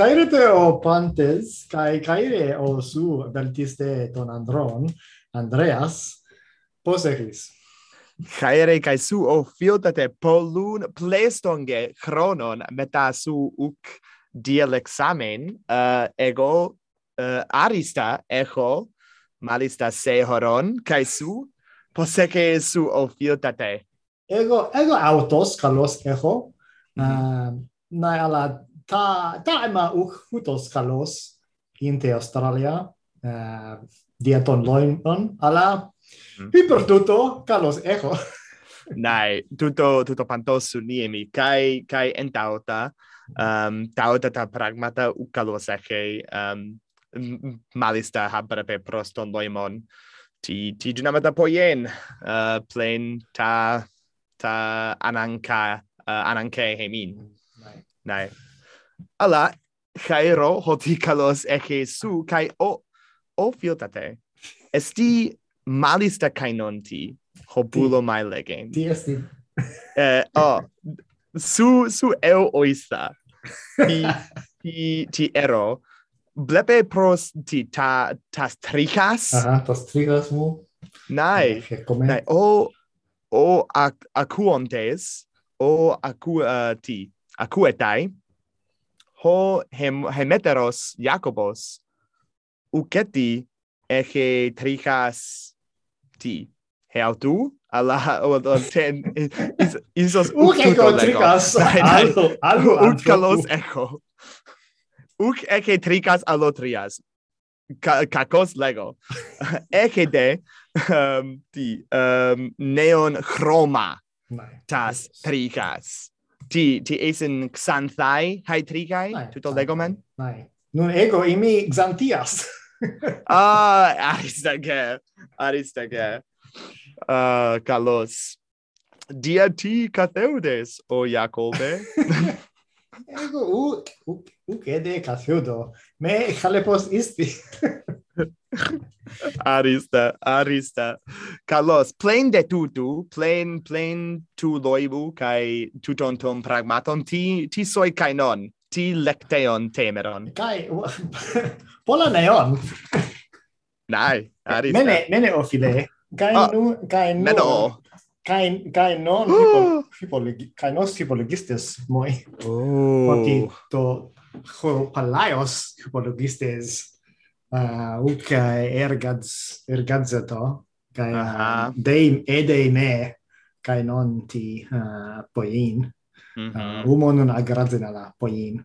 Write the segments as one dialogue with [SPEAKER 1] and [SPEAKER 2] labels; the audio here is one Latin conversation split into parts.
[SPEAKER 1] Cairete o Pantes, kai caire o su beltiste ton Andron, Andreas, posegis.
[SPEAKER 2] Caire kai su o filtate polun plestonge chronon meta su uc dialexamen, uh, eh, ego uh, arista echo malista se horon, kai su posege su o filtate.
[SPEAKER 1] Ego, ego autos, kalos echo, eh, mm -hmm. uh, na ala ta taima uk hutos kalos inte Australia uh, dieton loinon ala mm-hmm. mm. vi per tutto kalos echo
[SPEAKER 2] Nai, tutto tutto pantos niemi kai kai entauta um tauta ta pragmata u kalos eche um malista habra pe proston loimon ti ti dinamata poien uh, plain ta ta ananka uh, ananke hemin. Mm, nai. Nai alla chairo hotikalos echesu kai o o fiotate. Esti malista kainonti hobulo mai legen
[SPEAKER 1] ti esti.
[SPEAKER 2] Eh oh su su eo oista. Ti ti ti ero. Blepe pros ti ta tas tricas
[SPEAKER 1] aha tas tricas mu.
[SPEAKER 2] Nai. Nai o o ac acuontes o acu uh, eh, ti acuetai ho hem, hemeteros Jacobos uketi eche trichas ti. He autu alla o ten is isos
[SPEAKER 1] uke trichas allo allo
[SPEAKER 2] utkalos echo. Uk eche trichas allotrias kakos lego. Eche de um, ti um, neon chroma nice. tas trichas ti ti esen xanthai hai trigai tuto legomen
[SPEAKER 1] mai nun ego imi xanthias
[SPEAKER 2] ah aristake aristake uh ah, kalos dia ti catheudes o jacobe.
[SPEAKER 1] Ego u u u kede catheudo? Me chalepos isti.
[SPEAKER 2] arista, arista. Carlos, plen de tutu, plen, plen tu loibu, cae tuton tom pragmaton, ti, ti soi cainon, ti lecteon temeron.
[SPEAKER 1] Cae, pola neon.
[SPEAKER 2] Nai, arista.
[SPEAKER 1] Mene, mene ofile, cae oh, nu, cae nu.
[SPEAKER 2] Meno.
[SPEAKER 1] Cae, cae non, cae nos hipologistes moi. Oh. Poti to hor palaios. Ah, uh, uk ergaz, ergadzato kai uh ah, -huh. dei ede me kai non ti ah, uh, poin Mm -hmm. uh, umon un agradzen alla poin.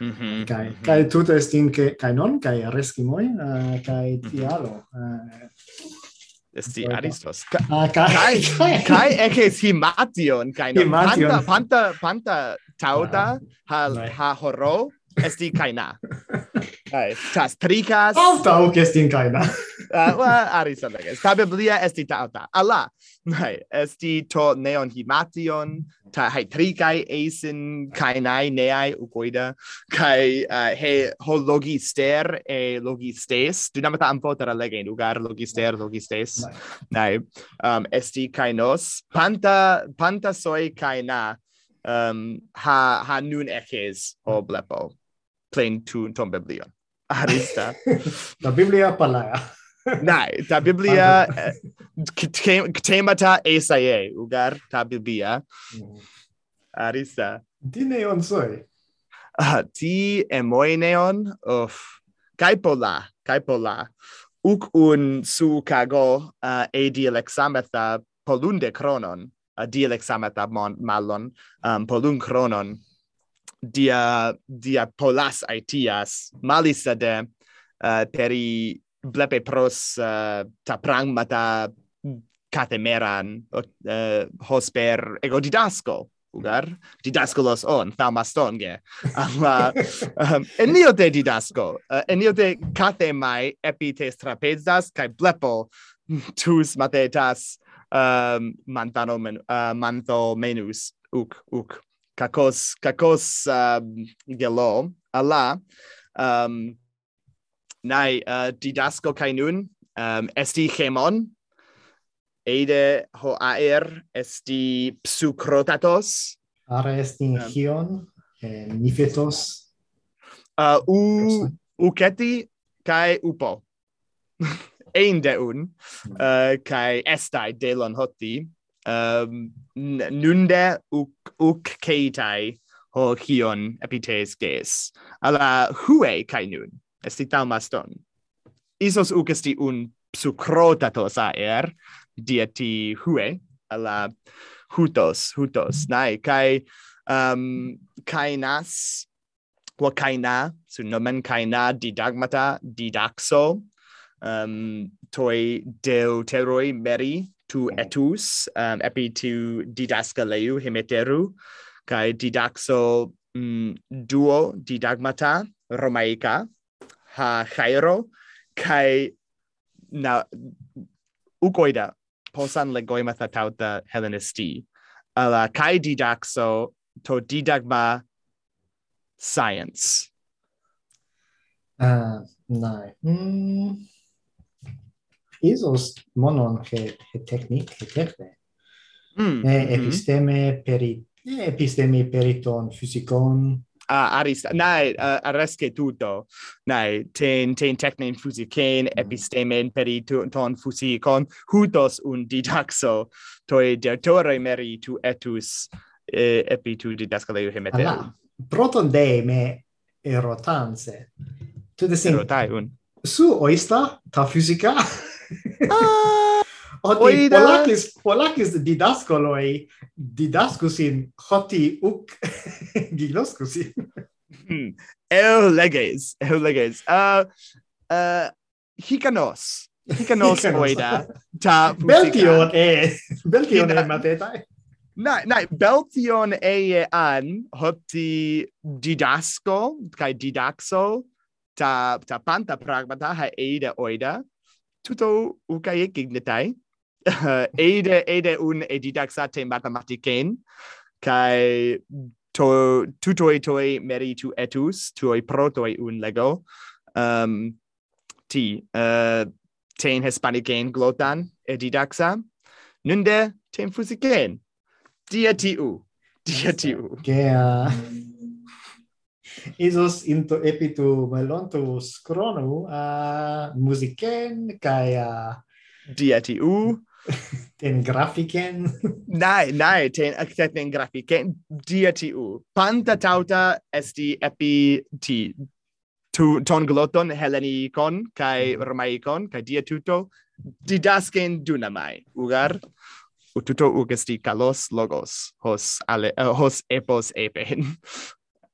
[SPEAKER 1] Mm -hmm. Kai, mm -hmm. kai tuta estin ke kai non, kai reskimoi, uh, kai tialo. Uh,
[SPEAKER 2] Esti Aristos. Ka, kai, kai, kai si mation kai non. Himation. Panta, panta, panta tauda, ah. ha, ha horo, esti kai na. kai.
[SPEAKER 1] Chastrikas Altau kestin kaina.
[SPEAKER 2] Ah, wa aris ta biblia esti tauta ala. Hai esti to neon himation ta hai trikai eisen kainai neai ukoida. Kai ah, he hologister e logistes. Dynamata ampoter allege legen lugar logister logistes. Nai um esti kainos. Panta panta soi kaina um ha ha nun ekes o blepo. Plain to ton biblion arista.
[SPEAKER 1] la Biblia palaya.
[SPEAKER 2] Nai, ta Biblia eh, temata esaie, ugar ta Biblia. Mm-hmm. Arista.
[SPEAKER 1] Dine on soi.
[SPEAKER 2] Ah, ti emoineon of kai pola, kai pola. Uk un su kago uh, e dialexametha polunde cronon, a dialexametha mon, malon, um, polun chronon, dia dia polas aitias malisa de eh, uh, peri blepe pros uh, ta pragmata katemeran uh, eh, hosper ego didasco ugar? Didascolos on thamastonge ama um, enio de didasco uh, enio de kathemai epites trapezas kai blepo tus matetas um, mantano men, uh, manto menus uk uk kakos kakos um, gelo. Ala um nai uh, didasco kainun um esti chemon eide ho aer esti psucrotatos.
[SPEAKER 1] Ara esti um, hion eh, nifetos.
[SPEAKER 2] Uh, u uketi kai upo. Ein de un mm. uh, kai estai delon hoti um, nunde uc, uc ceitai ho hion epites ges. Ala hue kai nun, esti talmaston. Isos uc esti un psucrotatos aer, dieti hue, ala hutos, hutos, nai, kai um, ehm, kainas, qua kaina, su nomen kaina didagmata, didaxo, um, toi deuteroi meri, tu etus um, epi tu didaskaleu himeteru kai didaxo mm, duo didagmata romaica ha chairo kai na ukoida posan legoimatha tauta hellenisti ala kai didaxo to didagma science ah,
[SPEAKER 1] uh no mm isos monon che tecniche tecne mm. eh, episteme mm. peri episteme periton physikon
[SPEAKER 2] ah, arista nai uh, areske tutto. Nai ten ten technen fusiken mm. epistemen periton fusikon hutos un didaxo. Toi deutore meritu etus eh, epitu didascaleu hemetel Alla,
[SPEAKER 1] proton de me erotanse tu desin
[SPEAKER 2] erotai un.
[SPEAKER 1] su oista ta fisica Ah! Hoti polakis, polakis didaskoloi didaskusin, hoti uk gignoskusin.
[SPEAKER 2] hmm. el leges Uh, ah, uh, ah, hikanos. Hikanos oida. Ta
[SPEAKER 1] Beltion e. Beltion e matetai.
[SPEAKER 2] Nai, nai, beltion e an hoti didasco, kai didaxo, ta, ta panta pragmata ha eida oida, tuto ukaye gignetai eide eide un edidaxate mathematiken kai to tutoi toi meritu etus tuoi protoi un lego. Um ti uh, ten hispaniken glotan edidaxa nunde ten fusiken dia tiu. Dia tiu.
[SPEAKER 1] Yeah. Isos into epitu melontu scronu a uh, musiken kai a uh,
[SPEAKER 2] dietiu
[SPEAKER 1] ten grafiken.
[SPEAKER 2] Nai nai ten ten grafiken. Dietiu panta tauta esti epi ti. Tu ton gloton helenikon kai mm-hmm. romaikon kai dietuto didasken dunamai. Ugar ututo ugesti kalos logos hos ale uh, hos epos epen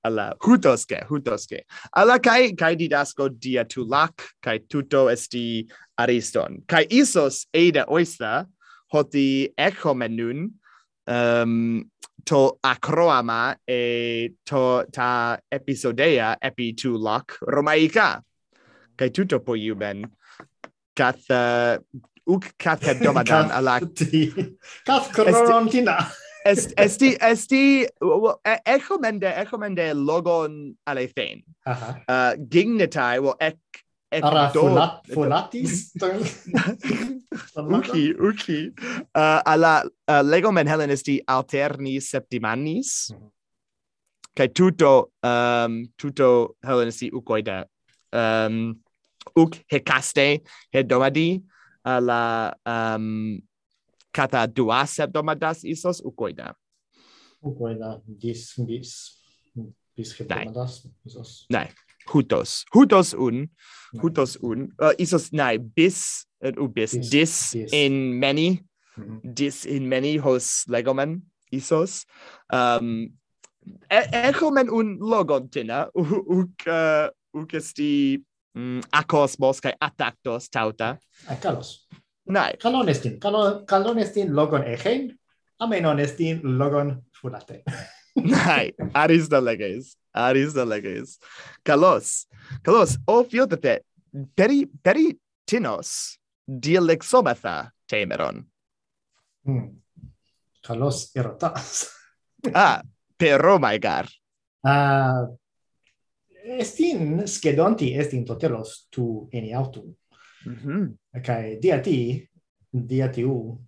[SPEAKER 2] alla hutoske hutoske alla kai kai didasco dia tulak kai tuto esti ariston. Kai isos eida oista hoti ekomenun um to akroama e to ta episodeia epi tulak romaika. Kai tuto po iuben kath uh, uk kath domadan alla.
[SPEAKER 1] kath korontina
[SPEAKER 2] Est, esti, esti, echo mende, echo mende logon alethein. Aha. Uh, gignitai well, ec, ec
[SPEAKER 1] Ara, do, fulat, fulatis?
[SPEAKER 2] uki, uki. Uh, alla, uh, lego men hellenisti alterni septimanis. Mm -hmm. Kai tuto, um, tuto hellenisti ukoida. Um, uk hecaste, hedomadi, alla, um, kata dua septomadas isos ukoida.
[SPEAKER 1] Ukoida dis bis bis septomadas isos.
[SPEAKER 2] Nei. Hutos. Hutos un. Nein. Hutos un. Uh, isos nei bis et uh, ubis dis, dis, in many. Mm -hmm. Dis in many hos legomen isos. Um echomen un logon tina uk uk uh, esti mm, akos mos kai atactos tauta.
[SPEAKER 1] Akalos.
[SPEAKER 2] Nai.
[SPEAKER 1] Kallon estin. Kallon, kallon estin logon echein, amenon estin logon furate.
[SPEAKER 2] Nej, aris da leges. Aris da leges. Kalos. Kalos, o fiotate, peri, peri tinos dialexomatha temeron.
[SPEAKER 1] Hmm. Kalos erotas.
[SPEAKER 2] ah, pero maigar.
[SPEAKER 1] Ah, uh, estin skedonti estin totelos tu eni autum. Mhm. Kai diati diati u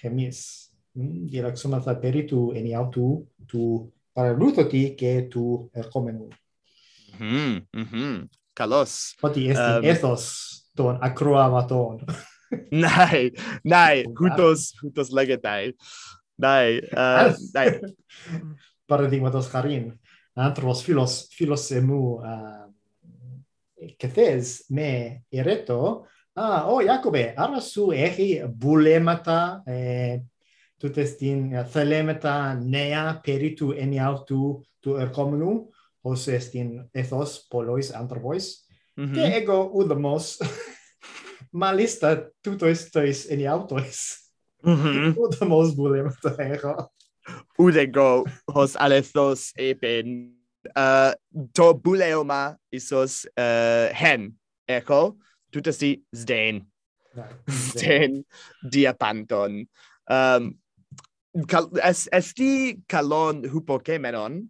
[SPEAKER 1] chemis mm, diela somata peritu eni autu tu paraluto ti che tu comenu.
[SPEAKER 2] Mhm. Mhm. Kalos.
[SPEAKER 1] Poti est um, ethos ton acroamaton.
[SPEAKER 2] Nai, nai, hutos, hutos legetai. Nai, uh, nai.
[SPEAKER 1] Paradigmatos karin. Antros filos, filos emu, eh, uh, kethes me ereto, Ah, oh, Jacobe, ara su ehi bulemata eh, e tutestin eh, thelemata nea peritu eniautu tu ercomenu, hos estin ethos polois anthropois, mm -hmm. que ego udamos malista tutois tois eniautois. Mm -hmm. udamos bulemata ego.
[SPEAKER 2] Udego hos alethos epen eh, uh, to buleoma isos uh, hen, echo, tutasi si sden sden diapanton. Um cal es esti calon hupokemenon,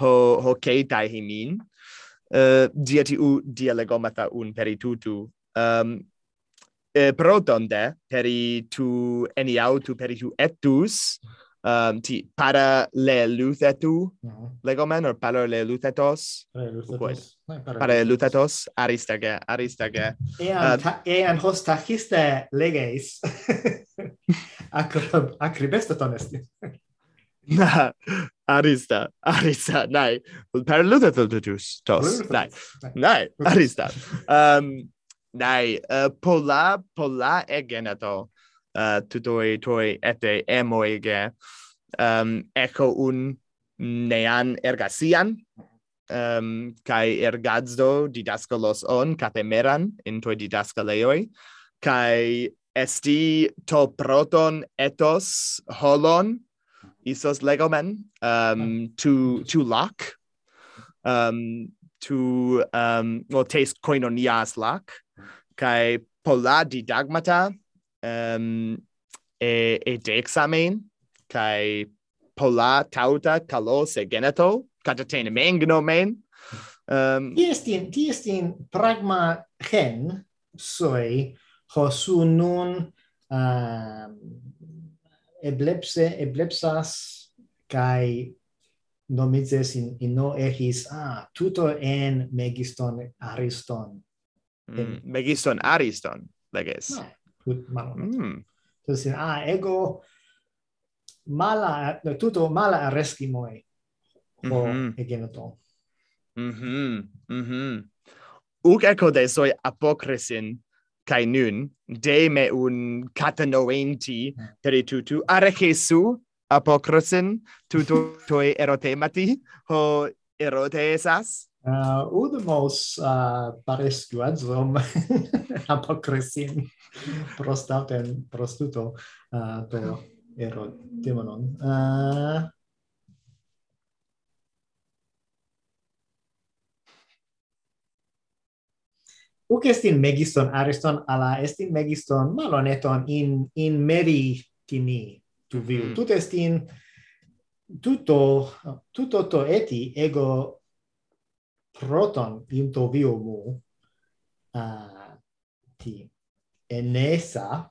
[SPEAKER 2] ho ho keitai himin uh, dia u dialegomata un peritutu um eh, e, protonde peri tu eniautu peri tu etus um, ti le uh -huh. legomen or paraleluthetos para le luthetos aristage aristage
[SPEAKER 1] ean uh, ean tachiste leges akrib tonesti esti.
[SPEAKER 2] Na arista arista nai. Paraleluthetus tos nai. nai. Arista. Um nai uh, pola pola egenato uh, tutoi toi ete emoige um, eco un nean ergasian um, kai ergazdo didascalos on catemeran in toi didascaleoi kai esti to proton etos holon isos legomen um, to to lock. Um, to um, well, taste koinonias lock. Kai pola didagmata um, e, e de examen, kai pola tauta kalos e geneto, katatene mengnomen.
[SPEAKER 1] Um, tiestin, tiestin pragma gen soi hosu nun um, eblepse, eblepsas kai nomizes in, in no ehis, ah, tuto en megiston ariston.
[SPEAKER 2] Mm, megiston ariston, leges.
[SPEAKER 1] No. Ah, tut malum. Mm. Tos, ah, ego mala, tutto mala arreskimoi ho mm -hmm. egeneton.
[SPEAKER 2] Mhm. Mm mhm. Uk eco de soi apocresin kai nun de me un catanoenti teritutu mm. archesu apocresin tutu toi erotemati ho erotesas
[SPEAKER 1] Uh, udmos uh, parescuat zom apocresin prostaten prostuto uh, to ero demonon. Uh, Uc estin megiston ariston ala estin megiston maloneton in in meri tini tu viu. Mm. Tut estin tuto tuto to eti ego proton interview mu uh, ti enesa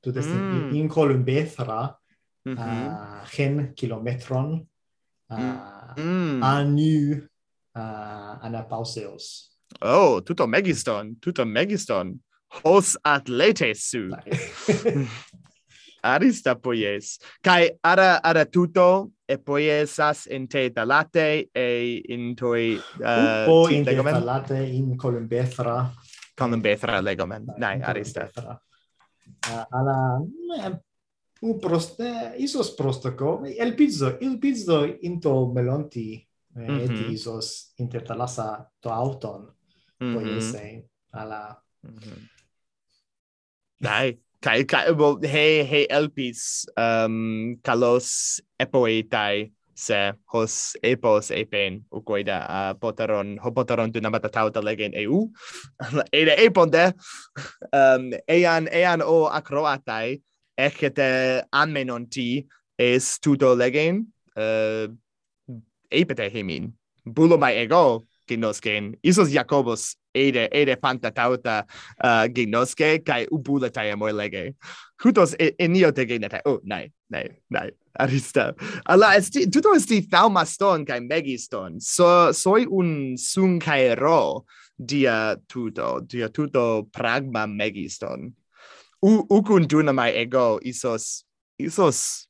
[SPEAKER 1] tu des mm. in columbethra mm -hmm. uh, gen kilometron uh, mm. anu uh, anapauseos
[SPEAKER 2] oh tuto megiston tuto megiston hos atletes su. arista poies. Kai ara ara tuto e poiesas in te talate e in toi
[SPEAKER 1] uh, po in te talate in columbethra
[SPEAKER 2] columbethra legomen. Nai arista.
[SPEAKER 1] uh, alla u proste isos prostoco el pizzo il pizzo into melonti eh, mm -hmm. et isos intertalasa to auton. Mm -hmm. poiese alla mm -hmm.
[SPEAKER 2] Dai, kai kai well hey hey elpis um kalos epoetai se hos epos epen u koida uh, potaron ho potaron tu namata tauta legen eu epon de um ean ean o akroatai ekete anmenon ti es tuto legen uh, epete himin. Bulo mai ego gnosken isos jacobus ede ede panta tauta uh, ginoske kai ubula tai amor lege. Kutos enio te geneta oh nai nai nai. Arista. Alla esti tuto esti thaumaston kai megiston. So soy un sun kai ro dia tuto dia tuto pragma megiston. U ukun duna mai ego isos isos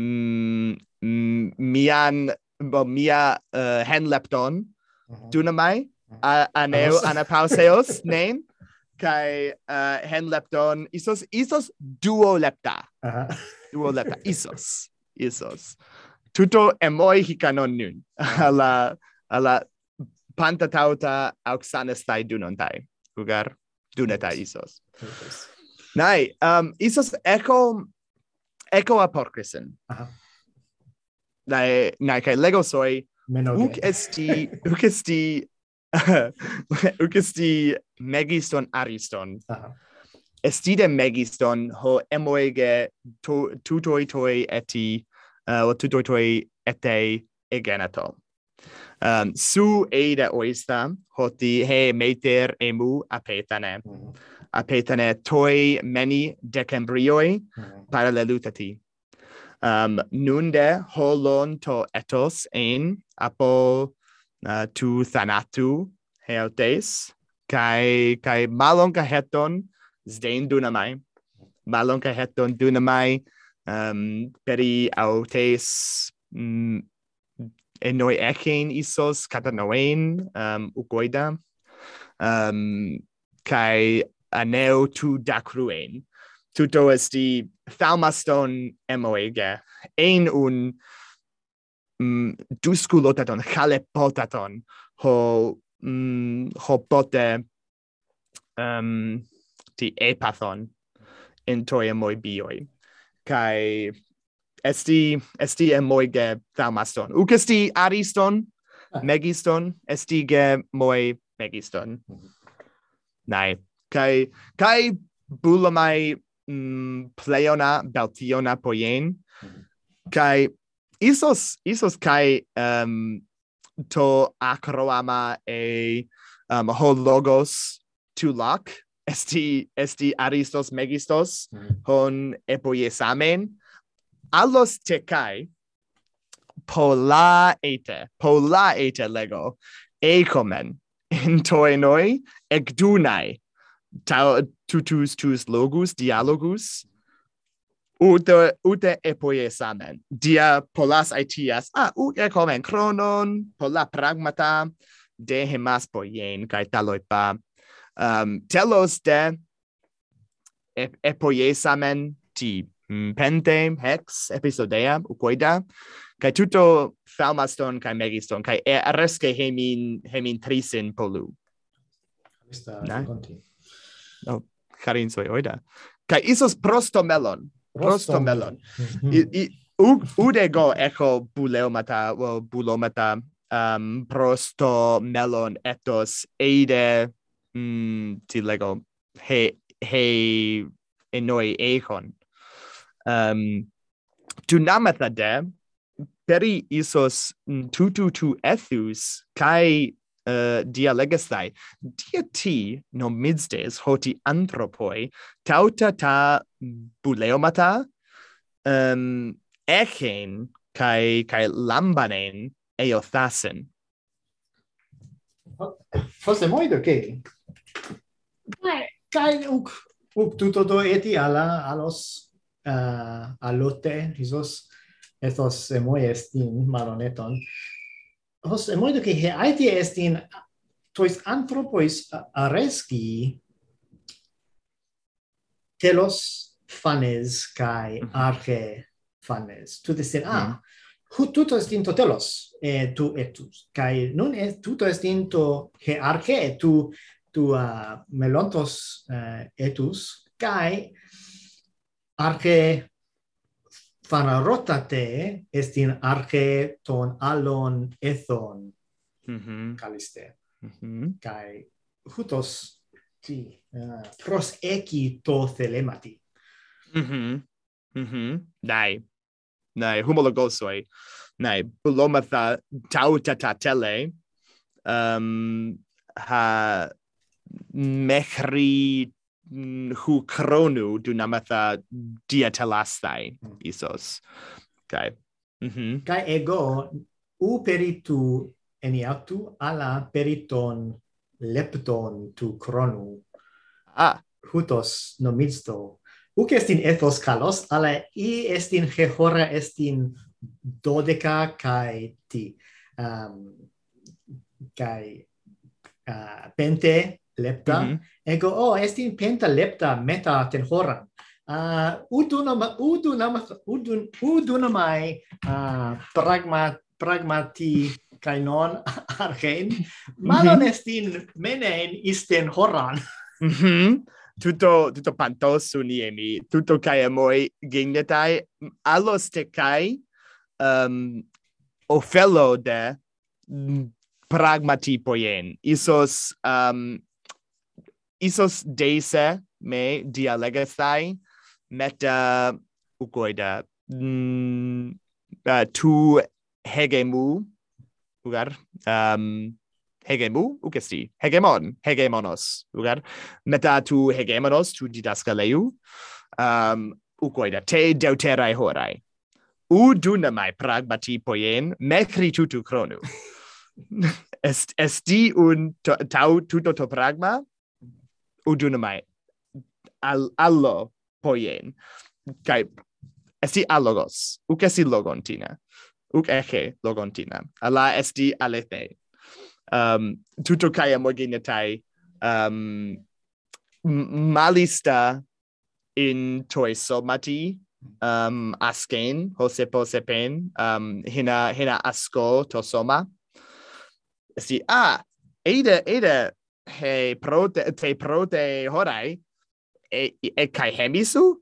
[SPEAKER 2] mm, mm, mian bo mia uh, hen lepton Mm-hmm. dunamai mm-hmm. a aneu uh-huh. anapauseos nein kai uh, hen lepton isos isos duo lepta uh -huh. duo lepta isos isos. Tuto emoi hikanon nun. Uh-huh. Ala ala panta tauta auxanestai dunontai. Ugar duneta isos. Nai um isos echo echo aporkrisen uh -huh. nai nai kai legosoi Menoghe. Uk esti, uk esti, uk esti megiston ariston. Aha. Estide megiston ho emoege to, tutoi toi eti, uh, o tutoi toi ete egenato. Um, su eida oista hoti he meter emu apetane. Mm -hmm. Apetane toi meni decembrioi mm -hmm. parallelutati um, nunde holon to etos ein apo uh, tu thanatu heotes kai kai malonka heton zdein dunamai malonka heton dunamai um, peri autes mm, enoi ekein isos katanoen um, ugoida. Um, kai aneo tu dacruen tutto esti thalmaston emoege ein un mm, dusculotaton halepotaton ho mm, ho pote um, ti epathon in toi moi bioi kai esti esti emoige thalmaston uc esti ariston ah. megiston esti ge moi megiston mm -hmm. nai kai kai bulamai mm, Pleiona Baltiona Poien. Mhm. Kai isos isos kai um to acroama e um ho logos to lock esti esti aristos megistos mm -hmm. hon epoiesamen allos te kai pola ete pola ete lego e komen in toinoi ekdunai tau tutus tus logus dialogus. Ute ute epoies amen dia polas itias a ah, ut comen chronon pola pragmata de hemas poien kai taloipa. Um telos de ep, epoies amen ti mm, pente hex episodea ukoida kai tuto falmaston kai megiston kai eresce hemin hemin trisin polu
[SPEAKER 1] Esta, Conti
[SPEAKER 2] oh, harinsoj oida. Kai isos prosto melon. Prosto melon. Mhm. I, i u, udego echo buleomata well, bulomata um, prosto melon etos eide mm, ti lego he he enoi echon. Um, tu namata de peri isos mm, tutu tu ethus kai uh, dialegestai. Dia ti nomidstes hoti anthropoi tauta ta buleomata um echen kai kai lambanen eothasen.
[SPEAKER 1] Fosse moido che? Kai uk uk tuto do eti ala alos uh, alote risos ethos emoiestin maloneton. Hos, modo che he que est in tois anthropois areski telos fanes kai mhm. arche fanes. Tu destin, ah, mm. est in estinto telos e tu etus. Kai nun est tuto estinto he arche tu tu uh, melontos uh, etus kai arche phanarotate est in arche ton alon ethon. Mm -hmm. caliste. Mm -hmm. kai hutos ti uh, pros eki to thelemati
[SPEAKER 2] mhm mm mhm mm dai nai homologosoi nai bulomatha tautatatele um ha mechri hu cronu du namatha diatelastai hmm. isos. Kai.
[SPEAKER 1] Mm kai ego u peritu eniatu ala periton lepton tu kronu.
[SPEAKER 2] Ah.
[SPEAKER 1] Hutos nomisto. Uc estin ethos kalos ala i estin hehora estin dodeca kai ti um kai uh, pente lepta. Mm -hmm. ego o oh, esti penta lepta meta tenhoran uh, ah, udunama udunama udun udunamai uh, ah, pragma pragmati kai non argen. Malon mm -hmm. estin menen isten horan
[SPEAKER 2] mm -hmm. tutto tutto pantoso niemi tutto kai amoi gignetai. Allos te kai um ofello de mm, pragmati poien isos um isos deise me dialegestai meta ukoida uh, mm, uh, tu hegemu ugar um hegemu ukesti hegemon hegemonos ugar meta uh, tu hegemonos tu didaskaleu um ukoida te deuterai horai. U dunamai pragmati poien mekri tutu kronu. Est esti un to, tau tuto to pragma? ujuno al allo poien kai esti allogos uk esti logontina uk ege logontina alla esti alete um tuto kai amogenetai um malista in toisomati um asken hosepo sepen um hina hina asko to soma. Si ah ida ida he prote te prote horai e e kai hemisu?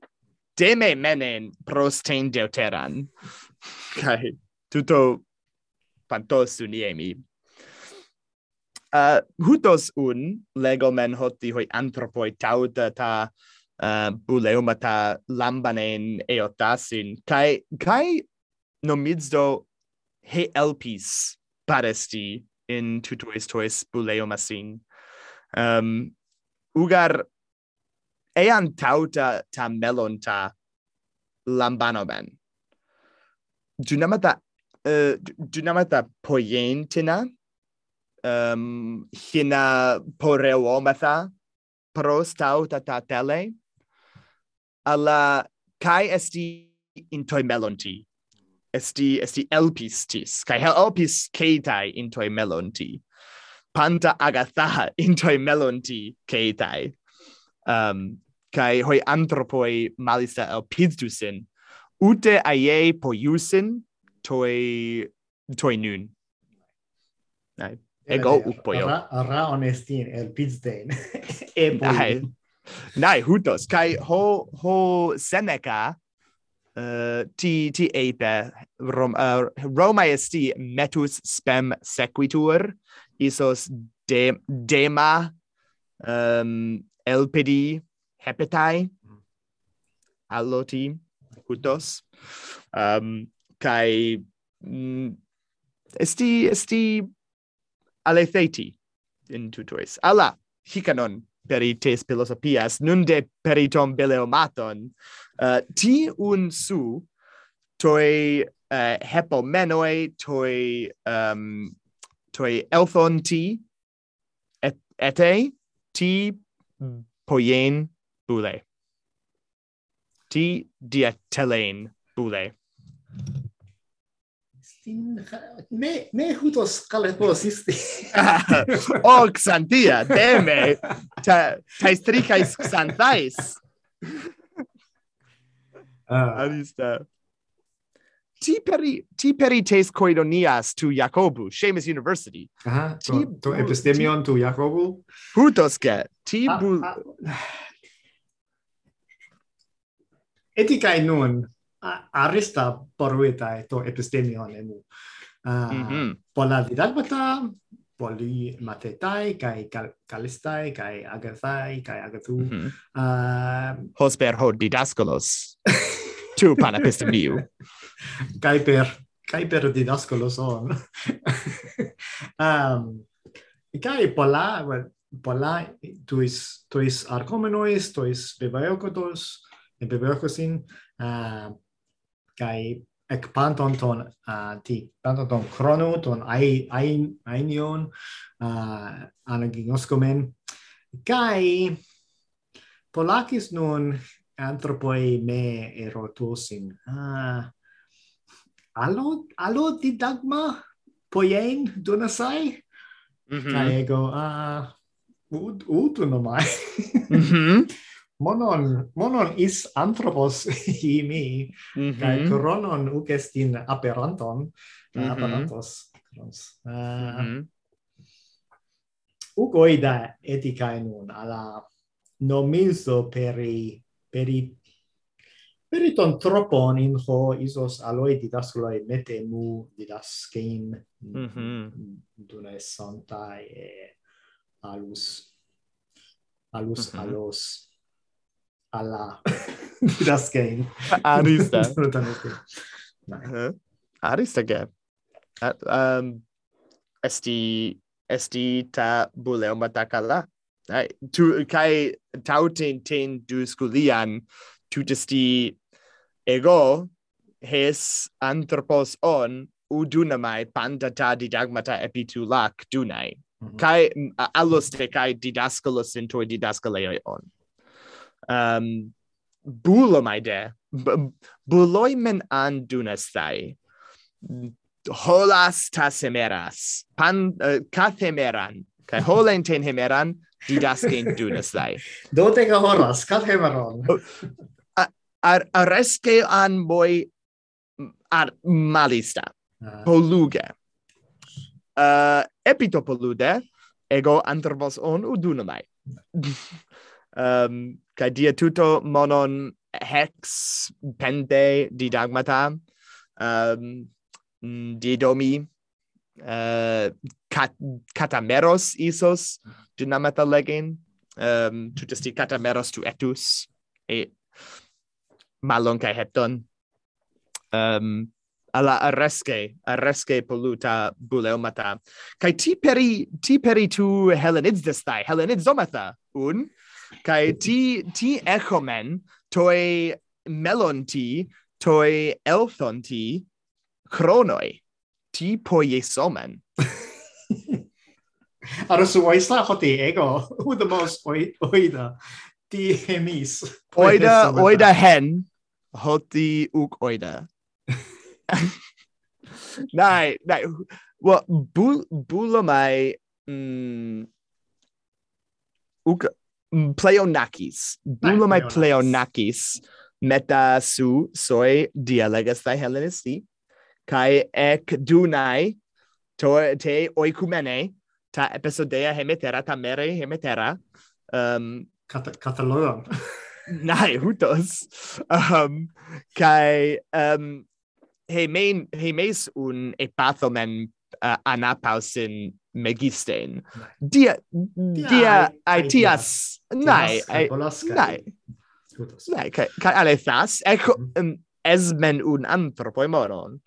[SPEAKER 2] De me menen prostein deuteran kai tuto pantos uniemi uh, hutos un legomen hoti hoi anthropoi tauta ta uh, buleuma ta lambanen eotasin. Kai kai nomidzdo he elpis paresti in tutois tois buleumasin Um, ugar ean tauta ta melon ta. Dunamata uh, dunamata poientina um, hina poreomatha pros tauta ta tele alla kai esti intoi melonti esti esti elpistis kai helpis keitai intoi melonti panta agatha in toy melonti keitai Um, kai hoi anthropoi malista el piddusin, ute aie poiusin toi, toi nun. nai Ego yeah, upoio.
[SPEAKER 1] Ra, ra honestin el pizdein. e
[SPEAKER 2] Ai. Nai, hutos. Kai ho, ho Seneca, uh, ti, ti eipe, Rom, uh, Roma esti metus spem sequitur, isos de dema um lpd hepetai alloti hutos um kai mm, esti esti aletheti in tutois alla hikanon perites philosophias nunde periton beleomaton uh, ti un su toi uh, hepomenoi toi um toi elthon ti et ete ti poien bule. Ti dietelen bule.
[SPEAKER 1] Me me hutos kalepos isti
[SPEAKER 2] o xantia deme. Ta ta strikais xantais.
[SPEAKER 1] Ah.
[SPEAKER 2] alista ti peri ti perites koidonias tu Jacobu, Seamus University.
[SPEAKER 1] Aha, ti to, to epistemion tu Jacobu.
[SPEAKER 2] Hutoske, ti ah, bu... Ah.
[SPEAKER 1] Eticae nun arista poruita to epistemion emu. Uh, mm -hmm. Pola didalbata, poli matetai kai cal kai agathai kai agathu. Mm -hmm. uh,
[SPEAKER 2] Hosper ho didascolos. tu panepistemiu.
[SPEAKER 1] Kai per kai per didascolo son. um kai pola pola tuis tuis arcomenois tuis bibliocotos e bibliocosin uh, kai ec panton ton uh, ti panton ton chrono ton ai ai ainion uh, anagnoscomen kai Polakis nun anthropoi me erotosin ah allo allo didagma poien donasai mm -hmm. kai ego ah ut ut nomai mm -hmm. monon monon is anthropos himi mm -hmm. kai kronon ugestin aperanton mm -hmm. aperantos uh, ah. mm -hmm. ugoida nun alla nomiso peri peri periton troponin ho isos aloi didascoloi metemu didascein mm -hmm. dune sontai e alus alus mm -hmm. alos alla didascein
[SPEAKER 2] arista no. Eh? arista gap um eh, ehm, esti esti ta buleo batakala tu kai tautin ten du skulian tu desti ego hes anthropos on u dunamai pandata didagmata epitulak dunai. Mm -hmm. kai alloste kai didaskalos in toi didaskalei on. Um bulomaide buloimen an dunastai holas tasemeras pan eh, uh, kathemeran kai holen ten hemeran
[SPEAKER 1] didaskein dunasai. Dodeca horas, kathemeron.
[SPEAKER 2] ar areske an boi mm, ar malista. Ah. Poluge. Uh, epito polude, ego anter on udunamai. um, kai dia tuto monon hex pente didagmata, um, mm, didomi, uh, cat catameros isos dynamata legen um tu testi catameros tu etus e malon kai hepton. Um alla arresque arresque poluta buleomata kai ti peri ti peri tu helenidstai helenidzomata un? Kai ti ti echomen toi melonti toi elthonti chronoi ti poiesomen.
[SPEAKER 1] Arus oisla hoti ego, u the most oida, di hemis.
[SPEAKER 2] Oida, oida hen, hoti uk oida. Nai, nai, well, bu, bulamai, mm, uk, mm, pleonakis, bulamai pleonakis, meta su soi dialegas thai Hellenisti, kai ek dunai, to te oikumene, ta episodea hemetera, ta mere hemetera. Um,
[SPEAKER 1] Cat Catalogan.
[SPEAKER 2] Nai, hutos. Um, kai, um, hemein, hemeis un epathomen uh, anapausin megistein. Dia, dia, dia ai tias, nai, nai. Nai, kai, kai alethas, ecco, mhm. um, esmen un anthropoimonon,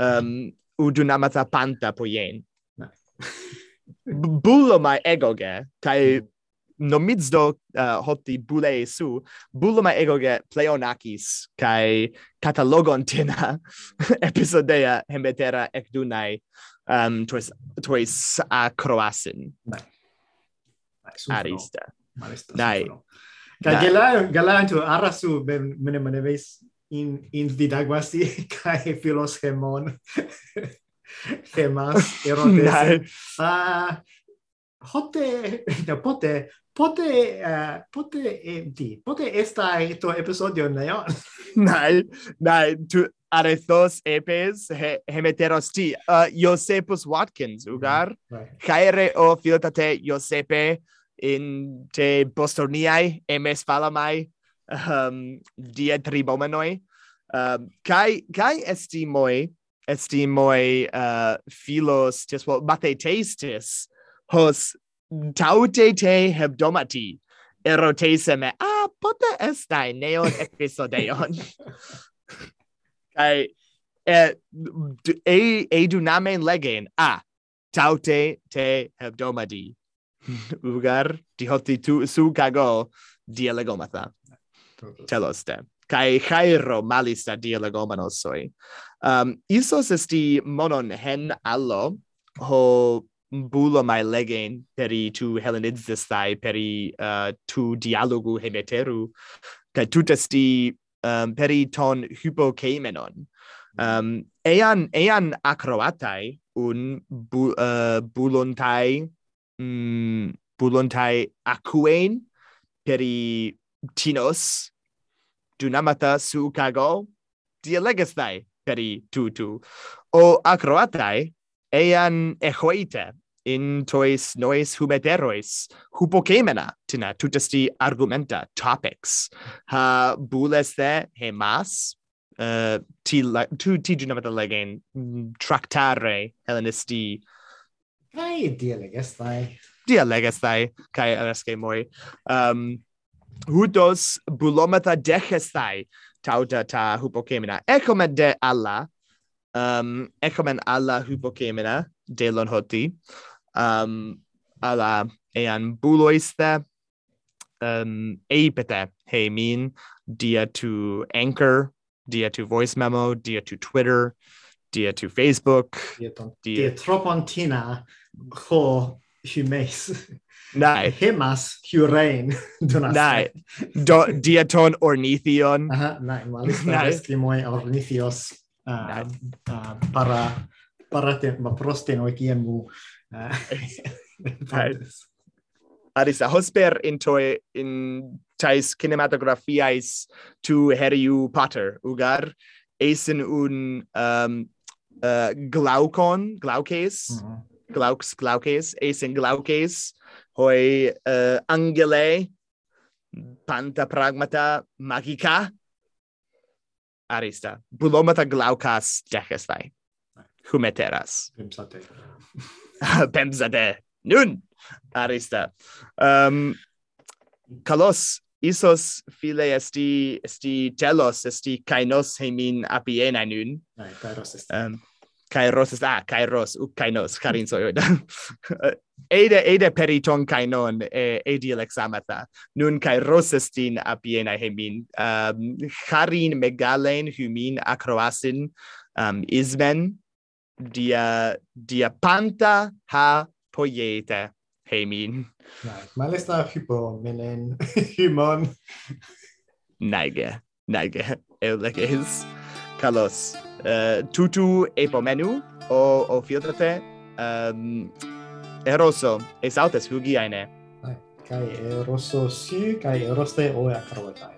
[SPEAKER 2] um, udunamata panta poien. Nai. bulo mai egoge kai mm-hmm. nomizdo uh, hoti bule su bulo mai egoge pleonakis kai catalogon tena episodea hembetera ekdunai um tois tois acroasin arista.
[SPEAKER 1] dai kai gela gela tu arasu ben mene mene in in didagwasi kai philos hemon. hemas ero desu. Ah, hote, no, pote, pote, uh, pote, eh, di, pote esta to episodio neo?
[SPEAKER 2] nein, nein, tu arethos epes he, hemeteros ti. Eh, uh, Iosepus Watkins, mm, ugar, right. caere o filtate Josepe in te Bostoniae emes falamai ehm, um, dia tribomenoi. Um, ehm, kai, kai estimoi estimoi uh, philos tis quod matheteistis hos taute te hebdomati erotese me ah pote estai neon episodeon. Kai et e e dunamen legen ah taute te hebdomadi ugar dihoti tu su kago dialegomatha telos te kai chairo malista dialogomanosoi. Um, isos esti monon hen allo ho bulo mai legen peri tu hellenizistai peri uh, tu dialogu hemeteru kai tutesti um, peri ton hypokemenon um, ean ean acroatai un bu, uh, bulontai mm, bulontai acuen peri tinos dunamata su kago dialegestai peri tutu. O acroatai ean echoite in tois nois humeterois hupokemena tina tutesti argumenta topics. Ha bules the hemas uh, eh, ti tu ti dunamata legen tractare hellenisti.
[SPEAKER 1] Kai dialegestai
[SPEAKER 2] dialegestai kai arasque moi. Um hudos bulomata dechestai tauta ta hupokemena ecomen de alla. Um ekomen alla hupokemena delon hoti. Um alla ean buloiste. Um eipete heimin dia to anchor dia to voice memo dia to twitter dia to facebook
[SPEAKER 1] dia, dia tropontina ho humes
[SPEAKER 2] Nai.
[SPEAKER 1] Hemas hurain
[SPEAKER 2] donas. Nai. Do, diaton ornithion.
[SPEAKER 1] Aha, nai, malista restimoi ornithios uh, uh, para, para te, ma prosten noi kiemu.
[SPEAKER 2] Uh, Arisa, hosper in toi, in tais kinematografiais tu heriu pater, ugar, eisen un um, uh, glaucon, glauces, mm -hmm. glauks, glauces, eisen glauces, hoi uh, angele panta pragmata magica arista bulomata glaucas decestai humeteras.
[SPEAKER 1] Pemsate.
[SPEAKER 2] Pemsate nun arista. Um kalos isos file esti esti telos esti kainos hemin apiena nun.
[SPEAKER 1] Ai kairos esti.
[SPEAKER 2] Um, kairos is ah kairos u kainos karinso oida ede ede periton kainon e edi lexamatha nun kairos estin apiena hemin. Um harin megalen humin akroasin um ismen dia dia panta ha poiete hemin. Nice.
[SPEAKER 1] malesta hypo menen humon
[SPEAKER 2] nige nige eulekes kalos uh, tutu epomenu o o filtrate um, ehm, eroso esautes fugiaine eh,
[SPEAKER 1] kai eroso si kai eroste o acrobatai